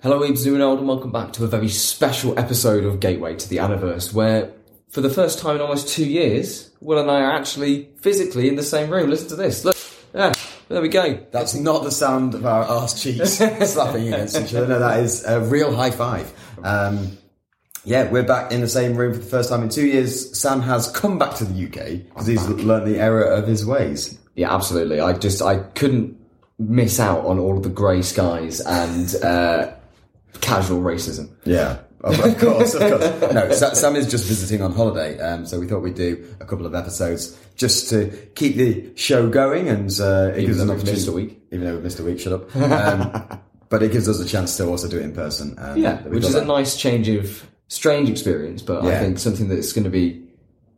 Hello, and Old, and welcome back to a very special episode of Gateway to the Aniverse, where for the first time in almost two years, Will and I are actually physically in the same room. Listen to this. Look, yeah, there we go. That's not the sound of our arse cheeks slapping against each other. No, that is a real high five. Um, yeah, we're back in the same room for the first time in two years. Sam has come back to the UK because he's learned the error of his ways. Yeah, absolutely. I just I couldn't miss out on all of the grey skies and uh, casual racism. Yeah. Of of course, of course. No, Sam is just visiting on holiday, um, so we thought we'd do a couple of episodes just to keep the show going, and uh, it gives us an we've missed a week. even though we've missed a week, shut up. Um, but it gives us a chance to also do it in person. Um, Yeah, which is a nice change of strange experience, but I think something that's going to be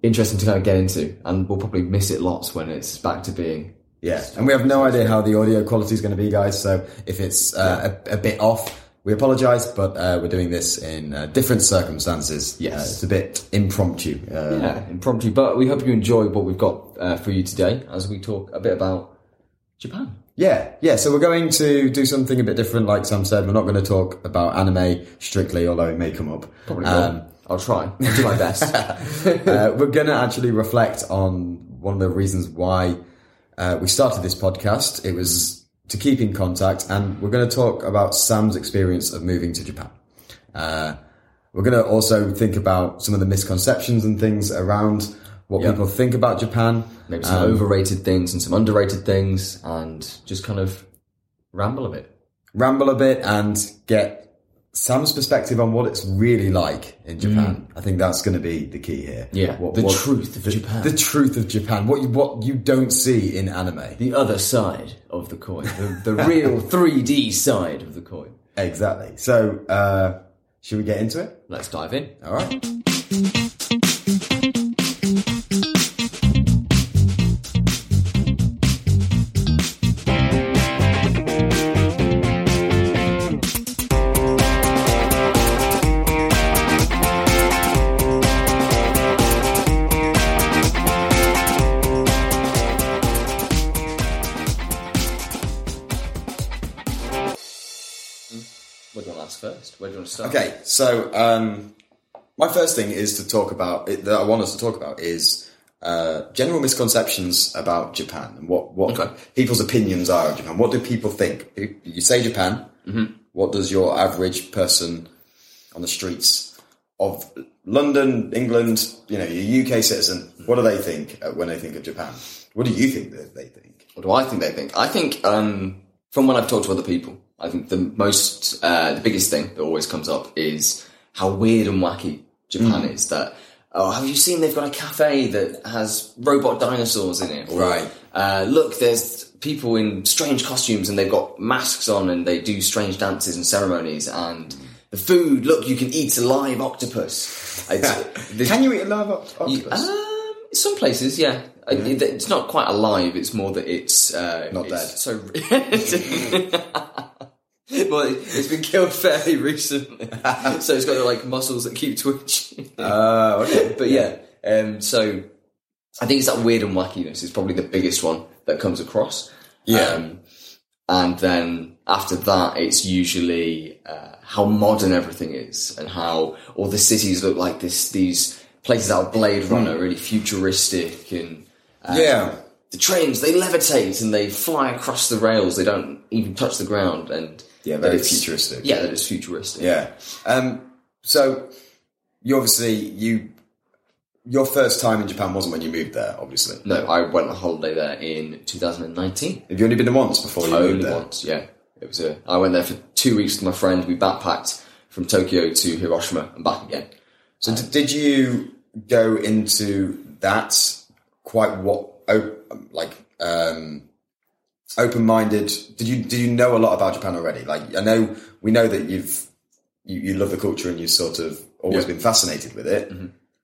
interesting to kind of get into, and we'll probably miss it lots when it's back to being. Yeah, and we have no idea how the audio quality is going to be, guys. So if it's uh, a, a bit off, we apologise, but uh, we're doing this in uh, different circumstances. Yes. Uh, it's a bit impromptu. Uh, Yeah, impromptu, but we hope you enjoy what we've got uh, for you today as we talk a bit about Japan. yeah, yeah. So we're going to do something a bit different. Like Sam said, we're not going to talk about anime strictly, although it may come up. Probably Um. I'll try. I'll do my best. uh, we're going to actually reflect on one of the reasons why uh, we started this podcast. It was to keep in contact, and we're going to talk about Sam's experience of moving to Japan. Uh, we're going to also think about some of the misconceptions and things around what Yeah. people think about Japan. Maybe some Um, overrated things and some underrated things, and just kind of ramble a bit. ramble a bit and get Sam's perspective on what it's really like in Japan. I think that's going to be the key here. Mm. Yeah, What- the what- truth of the, Japan. The truth of Japan. What you, what you don't see in anime. The other side of the coin, the, the real 3D side of the coin. Exactly. So, uh, should we get into it? Let's dive in. All right. So, um, my first thing is to talk about that I want us to talk about is uh, general misconceptions about Japan and what what Okay. people's opinions are of Japan. What do people think? You- say Japan. Mm-hmm. What does your average person on the streets of London, England, you know, your UK citizen, what do they think uh, when they think of Japan? What do you think that they think? What do I think they think? I think, um, from when I've talked to other people, I think the most, uh, the biggest thing that always comes up is how weird and wacky Japan is. That, oh, have you seen they've got a cafe that has robot dinosaurs in it? Or, Right. Uh, look, there's people in strange costumes and they've got masks on and they do strange dances and ceremonies and the food, look, you can eat a live octopus. Can you eat a live oct- octopus? um, some places, yeah. Uh, it- It's not quite alive. It's more that it's uh, Not it's So, well, it- it's been killed fairly recently, so it's got like muscles that keep twitching. Uh, okay. but yeah, um, so I think it's that weird and wackiness is probably the biggest one that comes across. Yeah. Um, and then after that, it's usually uh, how modern everything is and how all the cities look like this. These places out of Blade Runner, really futuristic, and uh, yeah. the trains they levitate and they fly across the rails. They don't even touch the ground, and Yeah, that very futuristic. Yeah, that it's futuristic. Yeah. Um, so you obviously you your first time in Japan wasn't when you moved there, obviously. No, I went on holiday there in 2019. Have you only been there once before you moved Only there? once, yeah. It was a. I went there for two weeks with my friend. We backpacked from Tokyo to Hiroshima and back again. So d- did you go into that quite what like um, open minded? Did you did you know a lot about Japan already? Like I know we know that you've you, you love the culture and you've sort of always Yeah. been fascinated with it.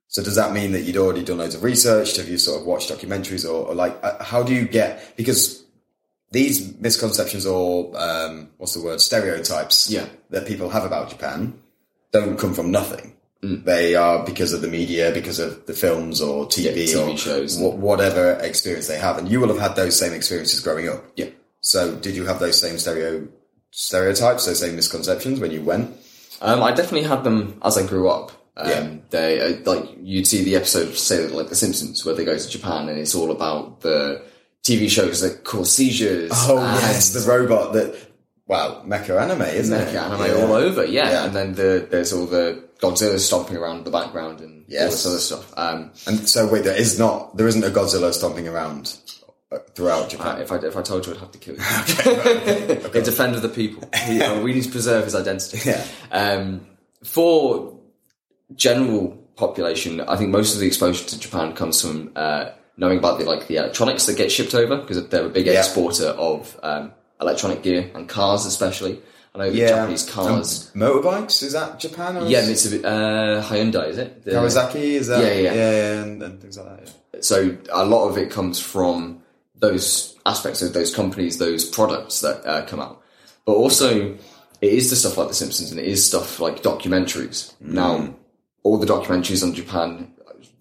So does that mean that you'd already done loads of research? Have you sort of watched documentaries or, or like uh, how do you get because these misconceptions or um, what's the word stereotypes Yeah. that people have about Japan don't come from nothing. They are because of the media, because of the films or TV, Yeah, TV or shows. wha- whatever experience they have, and you will have had those same experiences growing up. Yeah. So, did you have those same stereo stereotypes, those same misconceptions when you went? Um, I definitely had them as I grew up. Um, Yeah. They uh, like you'd see the episode, say like The Simpsons, where they go to Japan and it's all about the TV shows that cause seizures. Oh and yes, the robot that. Wow, mecha anime, isn't it? mecha anime Yeah. all over, yeah. Yeah. And then the, there's all the Godzilla stomping around in the background and all this other stuff. Um, And so wait, there is not, there isn't a Godzilla stomping around uh, throughout uh, Japan. if I if I told you, I'd have to kill you. A defender of the people. He, uh, we need to preserve his identity. Yeah. Um, for general population, I think most of the exposure to Japan comes from uh, knowing about the like the electronics that get shipped over because they're a big Yeah. exporter of um, electronic gear and cars, especially. I know Yeah. Japanese cars. Um, motorbikes is that Japan? Or yeah, is Mitsubishi, uh, Hyundai, is it? The- Kawasaki is that? Yeah, yeah. yeah, and, and things like that. Yeah. So a lot of it comes from those aspects of those companies, those products that uh, come out. But also, it is the stuff like The Simpsons and it is stuff like documentaries. Mm. Now, all the documentaries on Japan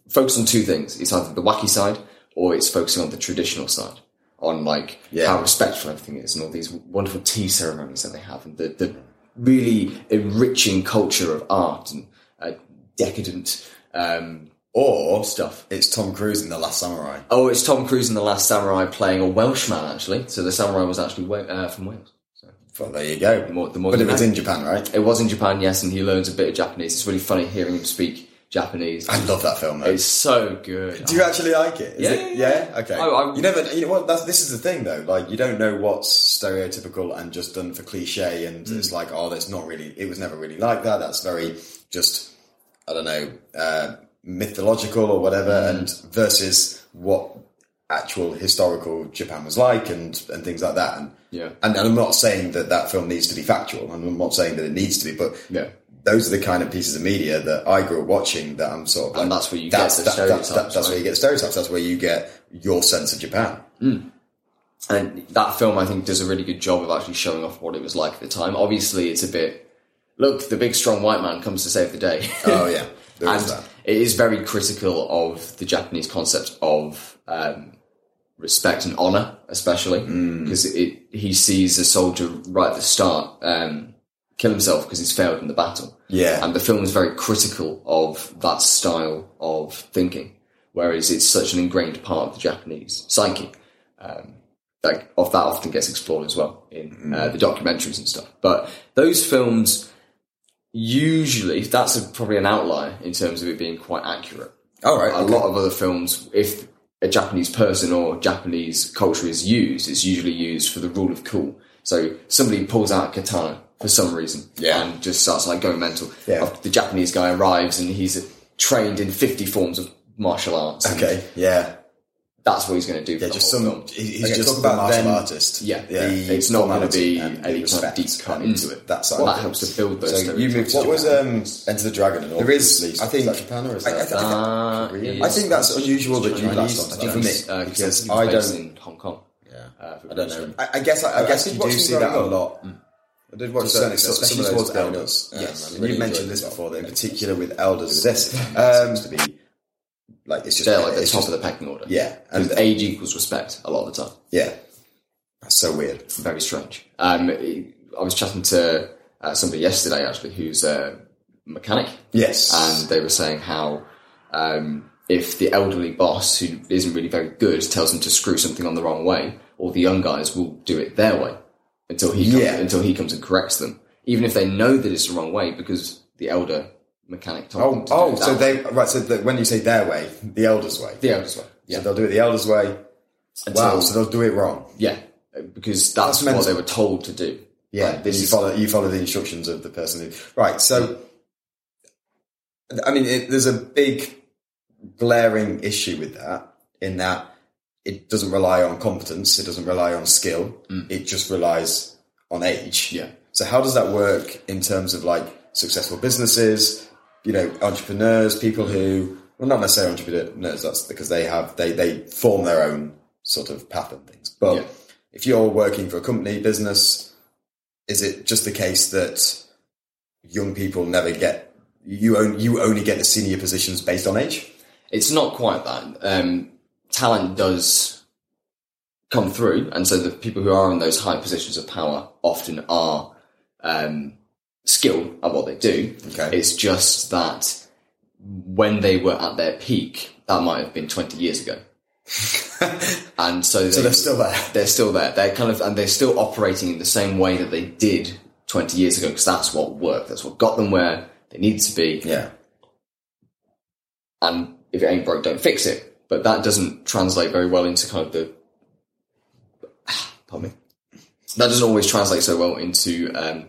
focus on two things. It's either the wacky side or it's focusing on the traditional side. On like Yeah. how respectful everything is and all these wonderful tea ceremonies that they have and the, the really enriching culture of art and uh, decadent um, Or stuff. it's Tom Cruise in The Last Samurai. Oh, it's Tom Cruise in The Last Samurai playing a Welshman, actually. So the samurai was actually uh, from Wales. So Well, there you go. the more, the more but it was know. in Japan, right? It was in Japan, yes, and he learns a bit of Japanese. It's really funny hearing him speak Japanese. I love that film though. It's so good. Do you actually like it? Yeah, it? yeah, yeah. Okay. I- I- you never. You know what? That's, this is the thing, though. Like, you don't know what's stereotypical and just done for cliche, and Mm. it's like, oh, that's not really. It was never really like that. That's very just. I don't know, uh, mythological or whatever, Mm. and versus what actual historical Japan was like, and and things like that. And Yeah. and, and I'm not saying that that film needs to be factual, and I'm not saying that it needs to be, but Yeah. Those are the kind of pieces of media that I grew up watching that I'm sort of like, And that's where you get the that- that's- stereotypes, that's where you get stereotypes. That's where you get your sense of Japan. And that film, I think, does a really good job of actually showing off what it was like at the time. Obviously, it's a bit, look, the big strong white man comes to save the day. Oh yeah, there and is that. it is very critical of the Japanese concept of um, respect and honor, especially Mm. because it, he sees a soldier right at the start um, kill himself because he's failed in the battle. Yeah. and the film is very critical of that style of thinking, whereas it's such an ingrained part of the Japanese psyche. Um, that of that often gets explored as well in uh, the documentaries and stuff. But those films usually that's a, probably an outlier in terms of it being quite accurate. All right, A okay. lot of other films, if a Japanese person or Japanese culture is used, it's usually used for the rule of cool. So somebody pulls out a katana for some reason Yeah. and just starts like going mental. Yeah. The Japanese guy arrives and he's trained in 50 forms of martial arts. Okay, yeah, That's what he's going to do for yeah. the Just whole some. film. He's Okay, just talk about martial then- artist. Yeah, The it's not going to be and any kind of respect deep cut and into it. That's side. well, that helps to build those. So you stereotypes. moved. What was um, Enter the Dragon? And all There is, released? I think, Is that Japan or is I- that? I- Uh, Korean? I think that's unusual that you Chinese, latched onto I that think, for me uh, because I don't. in Hong Kong. Yeah, Uh, I don't know. I, I guess I, I guess you do see that a lot. I did watch certain especially towards elders. yes. um, I And really you've mentioned this before, that in particular with elders, this um, to be like it's just They're like the it's top just- of the pecking order. Yeah, and And age equals respect a lot of the time. yeah, that's so weird. Very strange. Um, I was chatting to uh, somebody yesterday actually who's a mechanic, Yes, and they were saying how um, if the elderly boss who isn't really very good tells them to screw something on the wrong way, all the young guys will do it their way until he comes, Yeah. until he comes and corrects them, even if they know that it's the wrong way because the elder mechanic told oh, them oh, to do oh, so way. they right. So the, when you say their way, the elders' way. the elders way. Yeah, So they'll do it the elders' way. Until- Wow, so they'll do it wrong. yeah, because that's, That's what they were told to do. Yeah, Like, this you follow you follow the instructions of the person who. Right, so I mean, it, there's a big glaring issue with that in that it doesn't rely on competence, it doesn't rely on skill, it just relies on age. Yeah. So how does that work in terms of like successful businesses, you know, entrepreneurs, people who well not necessarily entrepreneurs, that's because they have they they form their own sort of path and things. But Yeah. if you're working for a company, business, is it just the case that young people never get you only you only get the senior positions based on age? It's not quite that. Um, talent does come through, and so the people who are in those high positions of power often are um, skilled at what they do. Okay. It's just that when they were at their peak, that might have been twenty years ago, and so, So they, they're still there. they're still there. They're kind of and they're still operating in the same way that they did twenty years ago because that's what worked. That's what got them where they needed to be Yeah. and if it ain't broke, don't fix it. But that doesn't translate very well into kind of the. Pardon me. That doesn't always translate so well into um,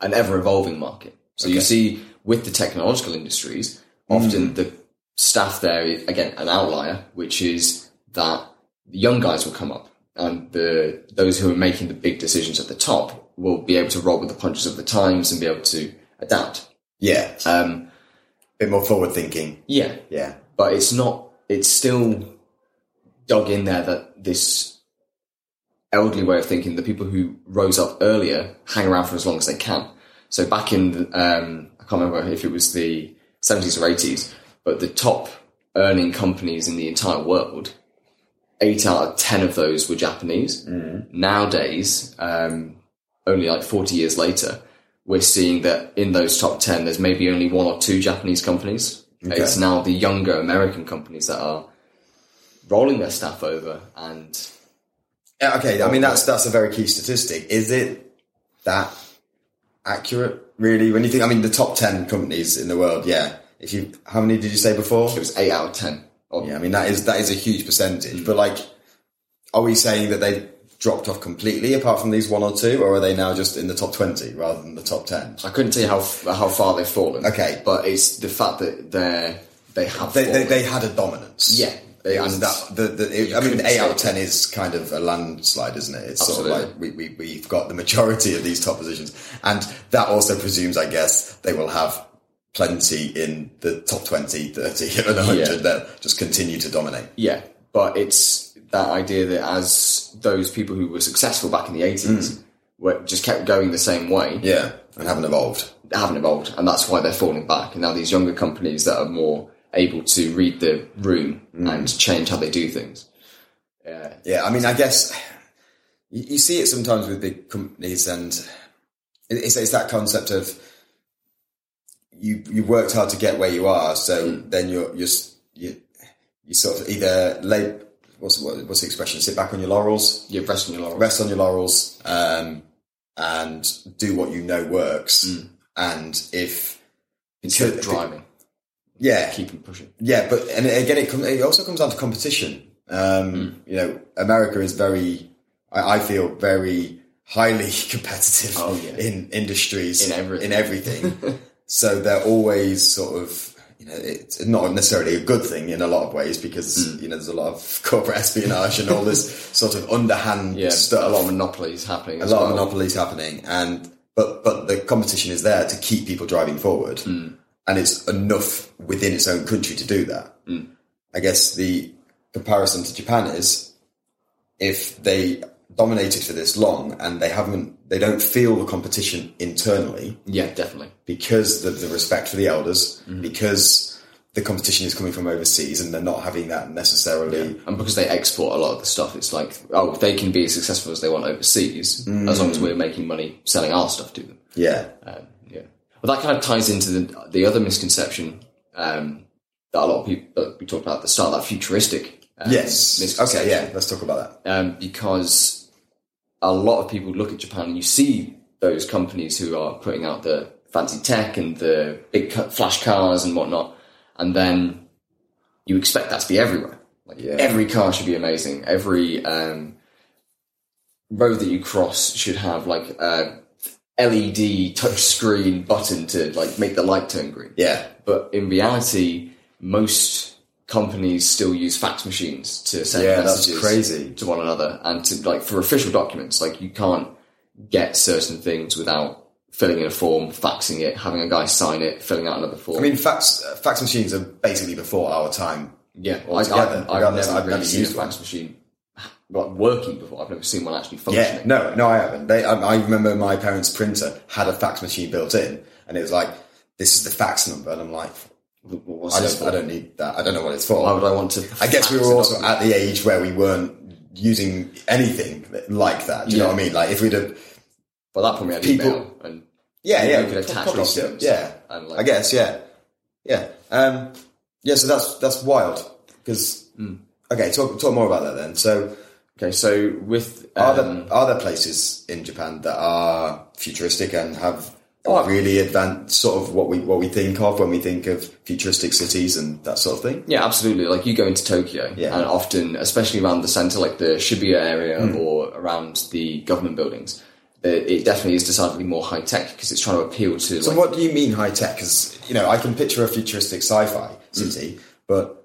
an ever evolving market. So you see with the technological industries, often the staff there, again, an outlier, which is that the young guys will come up and the those who are making the big decisions at the top will be able to roll with the punches of the times and be able to adapt. Yeah. Um, bit more forward thinking. yeah, Yeah. but it's not it's still dug in there that this elderly way of thinking the people who rose up earlier hang around for as long as they can. So back in um, i can't remember if it was the 70s or 80s but the top earning companies in the entire world eight out of ten of those were japanese. Nowadays um, only like 40 years later we're seeing that in those top 10 there's maybe only one or two japanese companies it's now the younger American companies that are rolling their staff over, and Yeah, Okay. I mean, that's that's a very key statistic. Is it that accurate? Really, when you think, I mean, the top ten companies in the world. Yeah. If you, how many did you say before? it was eight out of ten. Yeah, I mean that is that is a huge percentage. Hmm. But like, are we saying that they've dropped off completely apart from these one or two, or are they now just in the top twenty rather than the top ten? I couldn't tell you how how far they've fallen. Okay. but it's the fact that they're they have They, they, they had a dominance. Yeah, and that the, the it, I mean, couldn't eight out of say. ten is kind of a landslide, isn't it? It's sort of like we, we we've got the majority of these top positions, and that also presumes, I guess, they will have plenty in the top 20, 30, and 100 Yeah. that just continue to dominate. yeah, but it's that idea that as those people who were successful back in the eighties hmm. were just kept going the same way, Yeah, and haven't evolved. haven't evolved, and that's why they're falling back. And now these younger companies that are more able to read the room hmm. and change how they do things. Yeah, Yeah, I mean, I guess you, you see it sometimes with big companies, and it's, it's that concept of you you worked hard to get where you are, so hmm. then you're you're you you sort of either lay what's what, what's the expression? Sit back on your laurels, You're resting your laurels. rest on your laurels, um, and do what you know works. And if instead of driving, yeah, keep them pushing. Yeah, but and again, it, comes, it also comes down to competition. Um, Hmm. You know, America is very, I, I feel, very highly competitive Oh, yeah. in industries, In in everything. so they're always sort of, you know, it's not necessarily a good thing in a lot of ways because Hmm. you know there's a lot of corporate espionage and all this sort of underhand Yeah, stuff a lot of monopolies happening. a lot well. of monopolies happening and but but the competition is there to keep people driving forward and it's enough within its own country to do that i guess the comparison to japan is if they dominated for this long and they haven't they don't feel the competition internally Yeah, definitely. because the, the respect for the elders Mm-hmm. because the competition is coming from overseas and they're not having that necessarily And because they export a lot of the stuff, it's like, oh, they can be as successful as they want overseas, as long as we're making money selling our stuff to them. yeah Um, yeah. Well, that kind of ties into the, the other misconception um, that a lot of people that we talked about at the start, that futuristic. Um, yes okay yeah let's talk about that um, because a lot of people look at Japan and you see those companies who are putting out the fancy tech and the big flash cars and whatnot, and then you expect that to be everywhere. Like Yeah. every car should be amazing. Every um, road that you cross should have like a LED touchscreen button to like make the light turn green. yeah But in reality, most companies still use fax machines to send Yeah, that's messages crazy. to one another and to like for official documents. Like you can't get certain things without filling in a form, faxing it, having a guy sign it, filling out another form. I mean, fax uh, fax machines are basically before our time. yeah, I, I've never I've really never seen a used one. fax machine like working before. I've never seen one actually functioning. Yeah, no, no, I haven't. They, I, I remember my parents' printer had a fax machine built in, and it was like, "This is the fax number," and I'm like, "I don't. I don't need that. I don't know what it's for." Why would I want to? I guess we were also at the age where we weren't using anything like that. Do you know what I mean? Like if we'd have, at that point, we had People- email and yeah, yeah, could attach receipts. yeah. And, like- I guess, yeah, yeah, um, yeah. So that's that's wild because Hmm. okay, talk talk more about that then. So okay. So with are um, there are there places in Japan that are futuristic and have Really advanced sort of what we what we think of when we think of futuristic cities and that sort of thing? Yeah, absolutely. Like you go into Tokyo, Yeah. and often, especially around the center, like the Shibuya area Hmm. or around the government buildings, it it definitely is decidedly more high tech because it's trying to appeal to. So like, what do you mean high tech? Because you know I can picture a futuristic sci-fi city, but.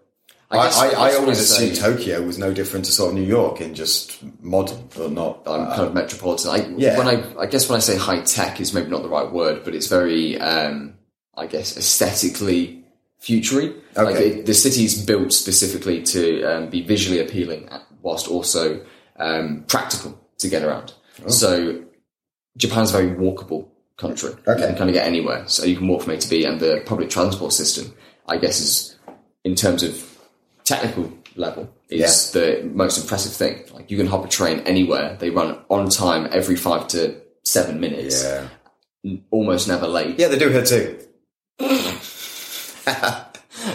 I. I I, I always assumed Tokyo was no different to sort of New York in just modern, but not. Uh, kind of metropolitan. I, yeah. When I, I guess when I say high tech is maybe not the right word, but it's very, um, I guess, aesthetically futury. Like Okay. it, the city's built specifically to um, be visually appealing, whilst also um, practical to get around. Oh. So Japan's a very walkable country. Okay. You can kind of get anywhere. So you can walk from A to B, and the public transport system, I guess, is in terms of technical level is the most impressive thing. Like you can hop a train anywhere. They run on time every five to seven minutes. yeah, Almost never late. yeah, they do here too.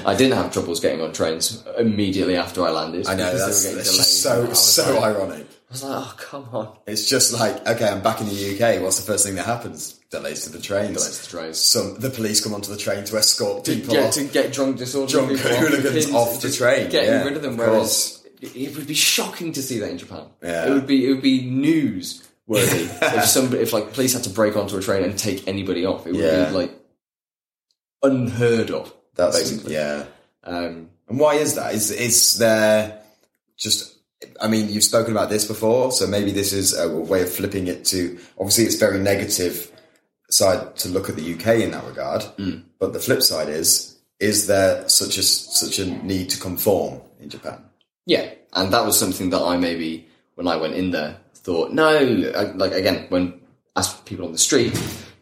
I didn't have troubles getting on trains immediately after I landed. I know that's, that's so so ironic. I was like, oh come on, It's just like okay, I'm back in the UK. What's the first thing that happens? Delays to the trains. delays to the trains. Some the police come onto the train to escort people Yeah, off. to get drunk disorderly Drunk people off the hooligans off the train, getting yeah, rid of them. of whereas it would be shocking to see that in Japan. Yeah. It would be it would be news worthy if somebody if like police had to break onto a train and take anybody off. It would Yeah. be like unheard of. That's basically. yeah. Um, And why is that? Is is there just? I mean, you've spoken about this before, so maybe this is a way of flipping it to. Obviously, it's very negative side to look at the UK in that regard. Mm. But the flip side is: is there such a such a need to conform in Japan? yeah, and that was something that I maybe when I went in there thought no. I, like again, when asked people on the street.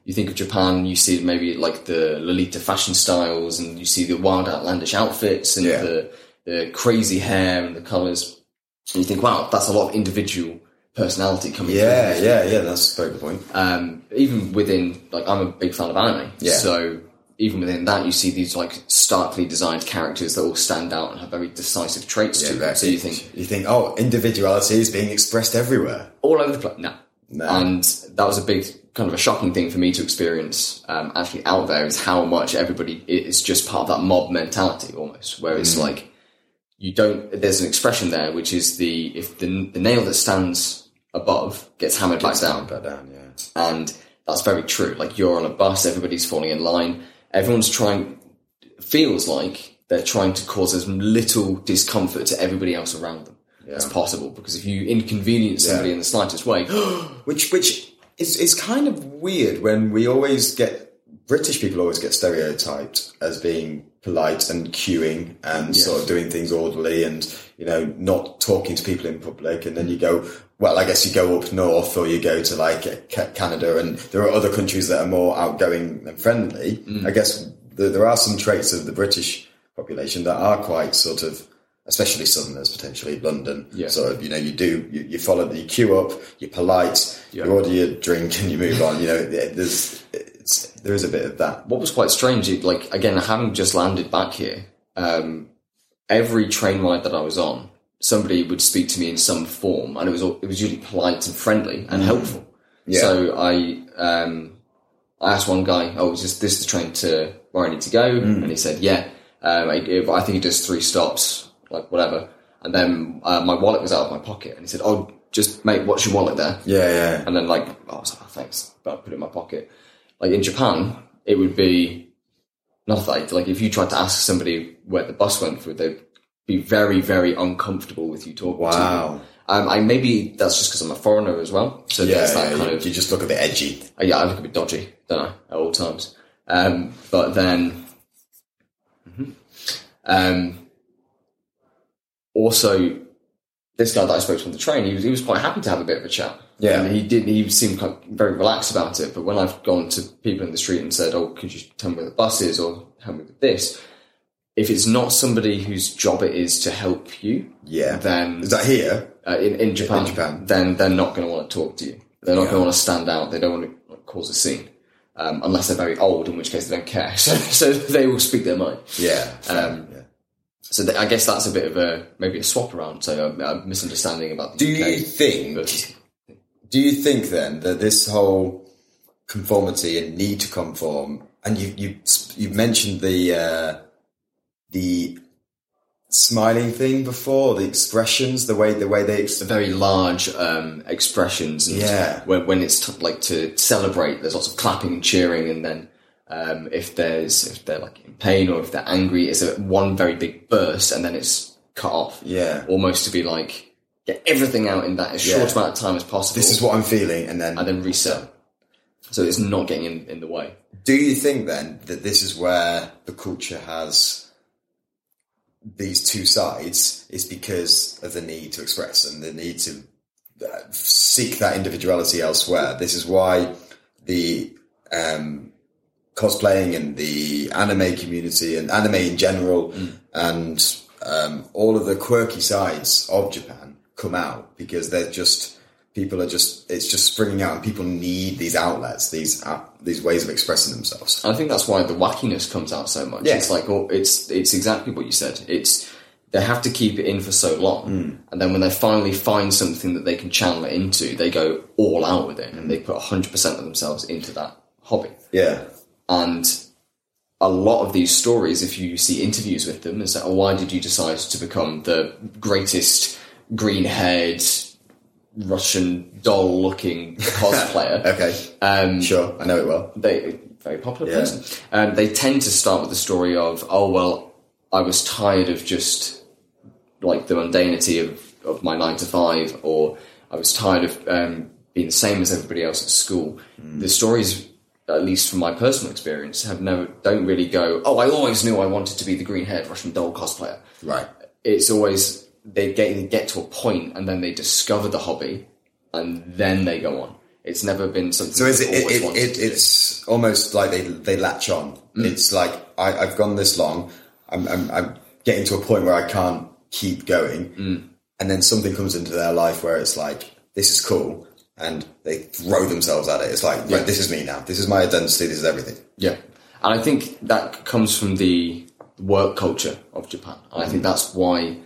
You think of Japan, you see maybe like the Lolita fashion styles, and you see the wild, outlandish outfits, and Yeah. the the crazy hair and the colours. And you think, wow, that's a lot of individual personality coming Yeah, through. yeah, yeah. That's a very good point. Um, even within, like, I'm a big fan of anime. Yeah. So even within that, you see these like starkly designed characters that all stand out and have very decisive traits to them. So you think you think, oh, individuality is being expressed everywhere. all over the place. No. No. And that was a big kind of a shocking thing for me to experience um, actually out there is how much everybody is just part of that mob mentality almost, where it's Mm. like you don't. There's an expression there which is the if the the nail that stands above gets hammered back down, Back down, yeah. and that's very true. Like you're on a bus, everybody's falling in line, everyone's trying. Feels like they're trying to cause as little discomfort to everybody else around them as possible. Because if you inconvenience somebody Yeah. in the slightest way, Which which is is kind of weird when we always get British people always get stereotyped as being polite and queuing and sort of doing things orderly and you know not talking to people in public. And then you go well I guess you go up north or you go to like Canada and there are other countries that are more outgoing and friendly. Mm. I guess there, there are some traits of the British population that are quite sort of especially Southerners potentially London. Yeah. sort of you know you do you, you follow you queue up you're polite Yeah. you order your drink and you move on. You know there's there is a bit of that what was quite strange, like again, having just landed back here, um, every train ride that I was on, somebody would speak to me in some form, and it was it was usually polite and friendly and helpful. Mm. Yeah. So I um, I asked one guy, "Oh, is this, this the train to where I need to go?" Mm. And he said, "Yeah." Um, I, I think he does three stops, like whatever. And then uh, my wallet was out of my pocket, and he said, "Oh, just mate, what's your wallet there?" yeah yeah And then like, oh, I was like, oh, thanks, but I put it in my pocket. Like in Japan, it would be not like like if you tried to ask somebody where the bus went for, they'd be very very uncomfortable with you talking. to Wow. them. Um, I maybe that's just because I'm a foreigner as well. So yeah, there's that yeah, kind you, of you just look a bit edgy uh, yeah, I look a bit dodgy, don't I, at all times. Um, but then, Mhm. um, also, this guy that I spoke to on the train, he was, he was quite happy to have a bit of a chat. Yeah. And he did, he seemed very relaxed about it. But when I've gone to people in the street and said, oh, could you tell me where the bus is or help me with this? If it's not somebody whose job it is to help you, yeah then is that here uh, in in Japan, In Japan. then they're not going to want to talk to you. They're not Yeah. going to want to stand out. They don't want to cause a scene. Um, unless they're very old, in which case they don't care. So, so they will speak their mind. Yeah. Um, yeah. So th- I guess that's a bit of a maybe a swap around. So a, a misunderstanding about the Do UK. you think? versus- Do you think then that this whole conformity and need to conform, and you you you mentioned the uh, the smiling thing before, the expressions, the way the way they ex- very large um, expressions. And Yeah. When, when it's t- like to celebrate, there's lots of clapping and cheering, and then um, if there's if they're like in pain or if they're angry, it's a one very big burst, and then it's cut off. Yeah. Almost to be like get everything out in that as short amount of time as possible. this is what I'm feeling, and then and then reset. So it's not getting in, in the way. Do you think then that this is where the culture has these two sides is because of the need to express and the need to uh, seek that individuality elsewhere? This is why the um, cosplaying and the anime community and anime in general and um, all of the quirky sides of Japan come out because they're just people are just it's just springing out and people need these outlets these uh, these ways of expressing themselves I think that's why the wackiness comes out so much. Yeah. It's like oh, it's it's exactly what you said. It's they have to keep it in for so long, Hmm. and then when they finally find something that they can channel it into, they go all out with it, and they put hundred percent of themselves into that hobby. yeah And a lot of these stories, if you see interviews with them, is that, oh, why did you decide to become the greatest green-haired Russian doll-looking cosplayer? okay um, sure i know it well they very popular Yeah. person. Um, they tend to start with the story of, oh well, I was tired of just like the mundanity of, of my nine to five, or I was tired of um, being the same as everybody else at school. The stories, at least from my personal experience, have never don't really go. Oh, I always knew I wanted to be the green haired Russian doll cosplayer. right It's always they get they get to a point and then they discover the hobby, and then they go on. It's never been something. so is it, it, it, it it's almost like they they latch on. Mm. It's like I, i've gone this long. I'm, I'm i'm getting to a point where i can't keep going. Mm. And then something comes into their life where it's like this is cool. And they throw themselves at it. It's like right, this is me now. This is my identity. This is everything. Yeah, and I think that comes from the work culture of Japan. And I think mm. that's why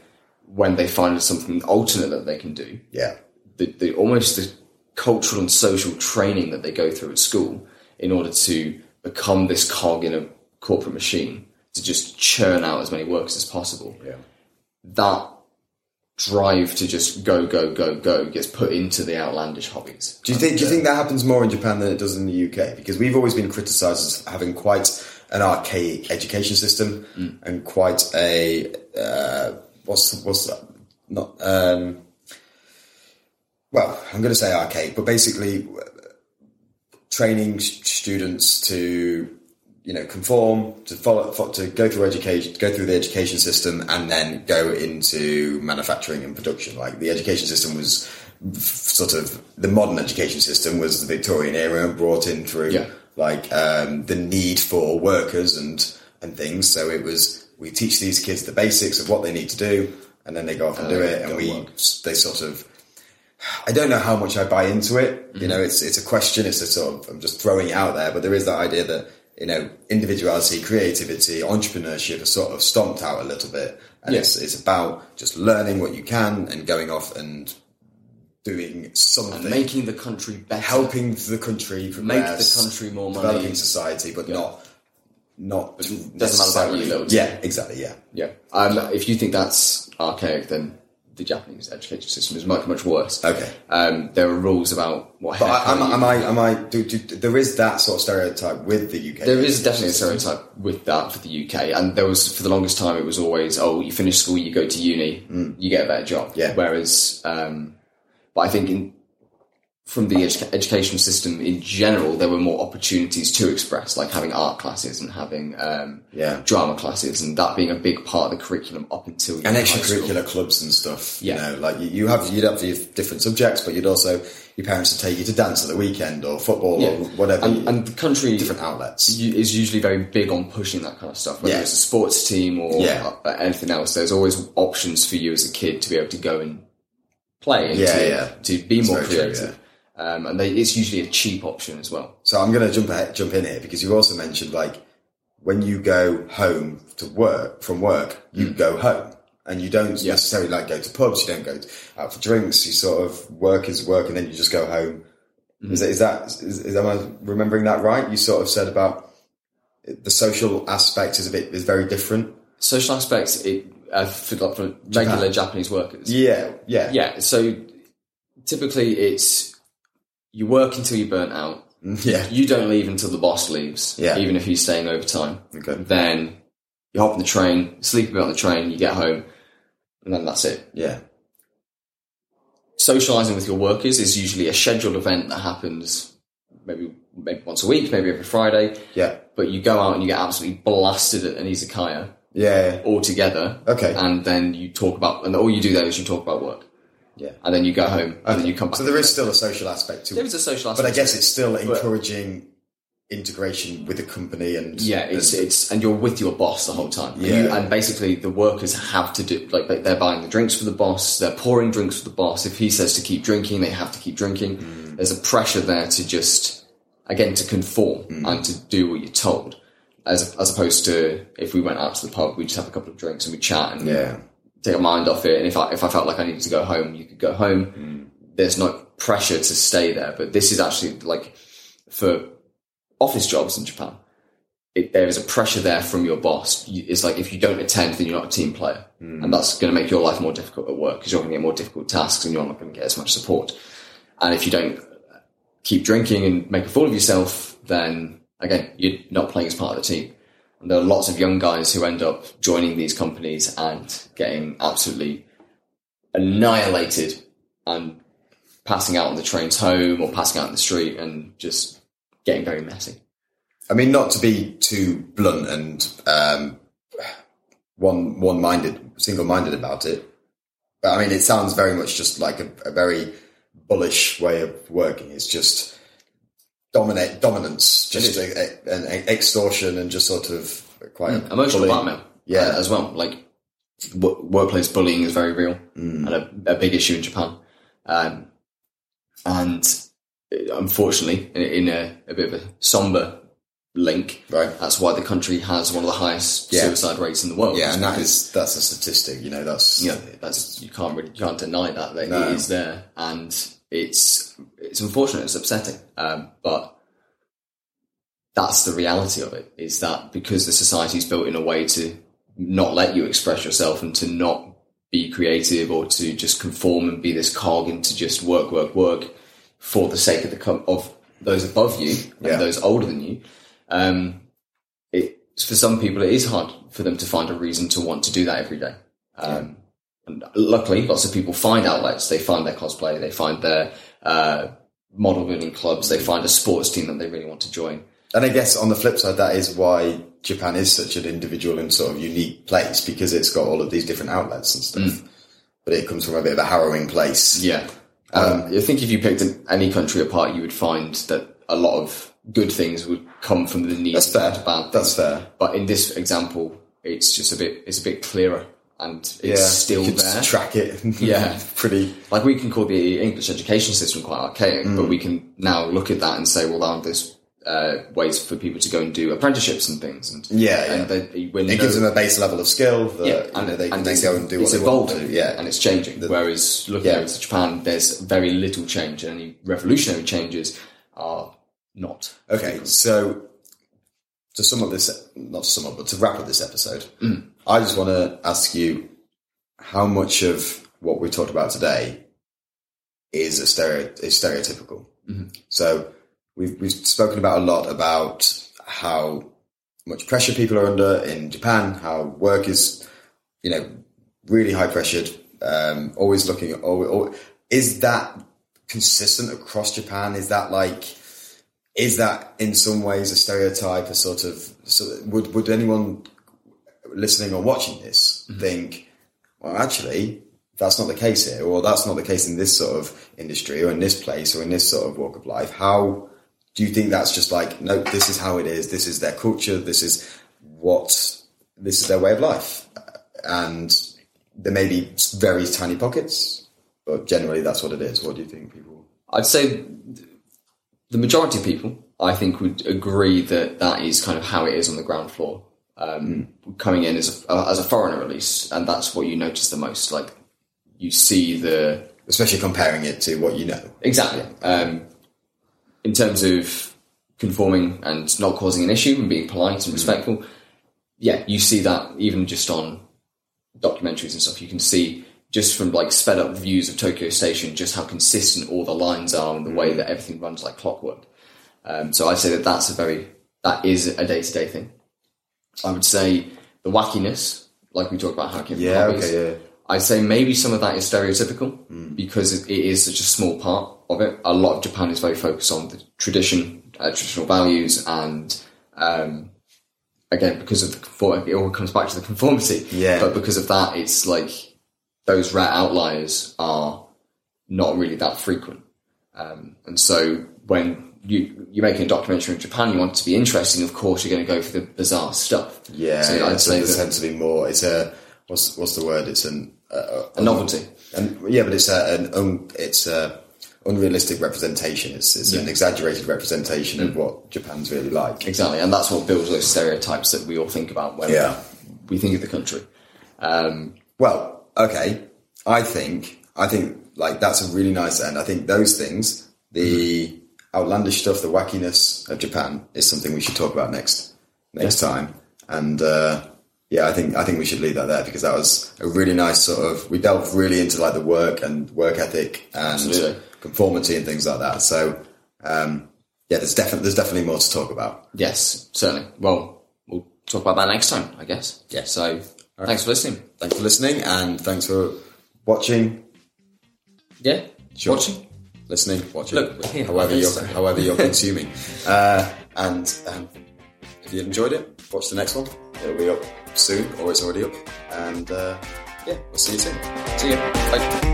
when they find something alternate that they can do, yeah the, the almost the cultural and social training that they go through at school in order to become this cog in a corporate machine to just churn out as many works as possible. yeah That drive to just go, go, go, go gets put into the outlandish hobbies. Do you think? Do you think that happens more in Japan than it does in the UK? Because we've always been criticised as having quite an archaic education system and quite a uh, what's what's that? Not um, well, I'm going to say archaic, but basically training students to you know conform to follow to go through education go through the education system and then go into manufacturing and production like the education system was sort of the modern education system was the victorian era brought in through Yeah. like um, the need for workers and and things so it was we teach these kids the basics of what they need to do and then they go off and do it and we work. they sort of I don't know how much I buy into it. Mm-hmm. You know, it's it's a question. It's a sort of I'm just throwing it out there, but there is that idea that you know individuality, creativity, entrepreneurship are sort of stomped out a little bit, and Yeah. it's it's about just learning what you can and going off and doing something, And making the country better. helping the country Make the country more developing money. society, but not not doesn't matter about you, necessarily- Yeah, exactly. Yeah. Yeah. Um, if you think that's archaic, then the Japanese education system is much, much worse. Okay. Um, there are rules about what But I, am, am I? Am I? Do, do, there is that sort of stereotype with the UK. There is definitely a stereotype with that for the UK, and there was for the longest time it was always, oh, you finish school, you go to uni, you get a better job. Yeah. Whereas, um, but I think in, from the edu- education system in general, there were more opportunities to express, like having art classes and having um, Yeah. drama classes, and that being a big part of the curriculum up until you and in high school. extracurricular clubs and stuff. Yeah. You know, like you, you have you'd have your different subjects, but you'd also your parents would take you to dance at the weekend or football Yeah. or whatever. And, and the country different outlets. is usually very big on pushing that kind of stuff, whether Yeah. it's a sports team or Yeah. anything else. There's always options for you as a kid to be able to go and play and Yeah, to, yeah. to be more very true, creative. Um, and they, it's usually a cheap option as well. So I'm going to jump ahead, jump in here because you also mentioned like when you go home to work from work, you go home and you don't necessarily like go to pubs. You don't go out for drinks. You sort of work is work, and then you just go home. Is, that, is that is, is am I remembering that right? You sort of said about the social aspect is a bit is very different. Social aspects, it, uh, for, like, for regular Japanese workers. Yeah, yeah, Yeah, so typically it's you work until you're burnt out. yeah. You don't leave until the boss leaves, Yeah. even if he's staying overtime. Okay. Then you hop on the train, sleep a bit on the train, you get home, and then that's it. yeah. Socializing with your workers is usually a scheduled event that happens maybe maybe once a week, maybe every Friday. Yeah, But you go out and you get absolutely blasted at an izakaya yeah, all together. Okay. And then you talk about, and all you do there is you talk about work. Yeah. And then you go home and then you come back. So there is still a social aspect to it. it, is a social aspect. but. I guess it's still encouraging integration with the company and Yeah, it's it's and you're with your boss the whole time. And, you, Yeah. and basically the workers have to do like they- they're buying the drinks for the boss, they're pouring drinks for the boss. If he says to keep drinking, they have to keep drinking. Mm. There's a pressure there to just again to conform Mm. and to do what you're told. As as opposed to if we went out to the pub, we'd just have a couple of drinks and we'd chat and yeah, take our mind off it. And if I if I felt like I needed to go home, you could go home. Mm. There's no pressure to stay there. But this is actually like for office jobs in Japan. It, there is a pressure there from your boss. You, it's like if you don't attend, then you're not a team player, and that's going to make your life more difficult at work because you're going to get more difficult tasks and you're not going to get as much support. And if you don't keep drinking and make a fool of yourself, then again, you're not playing as part of the team. And there are lots of young guys who end up joining these companies and getting absolutely annihilated and passing out on the trains home or passing out in the street and just getting very messy. I mean, not to be too blunt and um, one one minded, single minded about it, but I mean, it sounds very much just like a, a very bullish way of working. It's just dominate dominance, just a, a, an extortion, and just sort of quite a Emotional blackmail, Yeah. uh, as well. Like w- workplace bullying is very real and a, a big issue in Japan. Um, and uh, unfortunately, in, in a, a bit of a somber link, Right. that's why the country has one of the highest Yeah. suicide rates in the world. Yeah, and that is that's a statistic. You know, that's yeah, that's you can't really you can't deny that that No. it is there, and it's it's unfortunate, it's upsetting, um, but that's the reality of it. Is that because the society is built in a way to not let you express yourself and to not be creative or to just conform and be this cog and to just work, work, work for the sake of the com- of those above you and Yeah. those older than you. Um, it for some people it is hard for them to find a reason to want to do that every day. Um, and luckily, lots of people find outlets. They find their cosplay, they find their uh, model building clubs, they find a sports team that they really want to join. And I guess on the flip side, that is why Japan is such an individual and sort of unique place because it's got all of these different outlets and stuff. But it comes from a bit of a harrowing place. Yeah. Um, I think if you picked an, any country apart, you would find that a lot of good things would come from the need That's fair. bad That's fair. But in this example, it's just a bit, it's a bit clearer and it's Yeah, still there. track it. Yeah. pretty. like we can call the English education system quite archaic, Mm. but we can now look at that and say, well, now there's uh, ways for people to go and do apprenticeships and things. And Yeah, yeah. they, when It gives them a base level of skill that yeah, you know, they it's, go and do it's what they want evolving. Yeah, and it's changing. Whereas looking Yeah. over to Japan, there's very little change, and any revolutionary changes are not. Okay, so to sum up this, not to sum up, but to wrap up this episode, Mm. I just want to ask you how much of what we talked about today is a stereo, is stereotypical. Mm-hmm. So we've we've spoken about a lot about how much pressure people are under in Japan, how work is, you know, really high pressured, um, always looking at, always, always, is that consistent across Japan? Is that like, is that in some ways a stereotype, a sort of, so would, would anyone listening or watching this mm-hmm. think, well, actually, that's not the case here, or that's not the case in this sort of industry, or in this place, or in this sort of walk of life? How do you think that's just like, no, this is how it is, this is their culture, this is what, this is their way of life? And there may be very tiny pockets, but generally that's what it is. What do you think people? I'd say the majority of people, I think, would agree that that is kind of how it is on the ground floor. Um, Coming in as a, as a foreigner, at least, and that's what you notice the most. Like you see the Especially comparing it to what you know. exactly um, in terms of conforming and not causing an issue and being polite and respectful. Yeah, you see that even just on documentaries and stuff. You can see just from like sped up views of Tokyo Station just how consistent all the lines are and the way that everything runs like clockwork. Um, so I'd say that that's a very that is a day to day thing. I would say the wackiness, like we talked about hacking. Yeah, hobbies, okay, yeah. I'd say maybe some of that is stereotypical because it it is such a small part of it. A lot of Japan is very focused on the tradition, uh, traditional values, and um, again because of the conform- it all comes back to the conformity. Yeah. But because of that, it's like those rare outliers are not really that frequent, um, and so when you you're making a documentary in Japan, you want it to be interesting. Of course, you're going to go for the bizarre stuff. Yeah, so yeah, I'd so say there tends to be more. It's a what's what's the word? It's an uh, a novelty. And yeah, but it's a, an un, it's a unrealistic representation. It's, it's an exaggerated representation Mm. of what Japan's really like. Exactly, and that's what builds those stereotypes that we all think about when Yeah. we think of the country. Um, Well, okay, I think I think like that's a really nice end. I think those things, the outlandish stuff, the wackiness of Japan, is something we should talk about next next time. And uh, yeah, I think I think we should leave that there because that was a really nice sort of. We delved really into like the work and work ethic and Absolutely. conformity and things like that. So um, yeah, there's definitely there's definitely more to talk about. yes, certainly. Well, we'll talk about that next time, I guess. Yeah. So, thanks for listening. Thanks for listening and thanks for watching, Yeah. Sure. Watching. Listening, watching, Look, however you're so- however you're consuming. Uh, and um, if you enjoyed it, watch the next one. It'll be up soon, or it's already up. And uh, yeah, we'll see you soon. See you. Bye.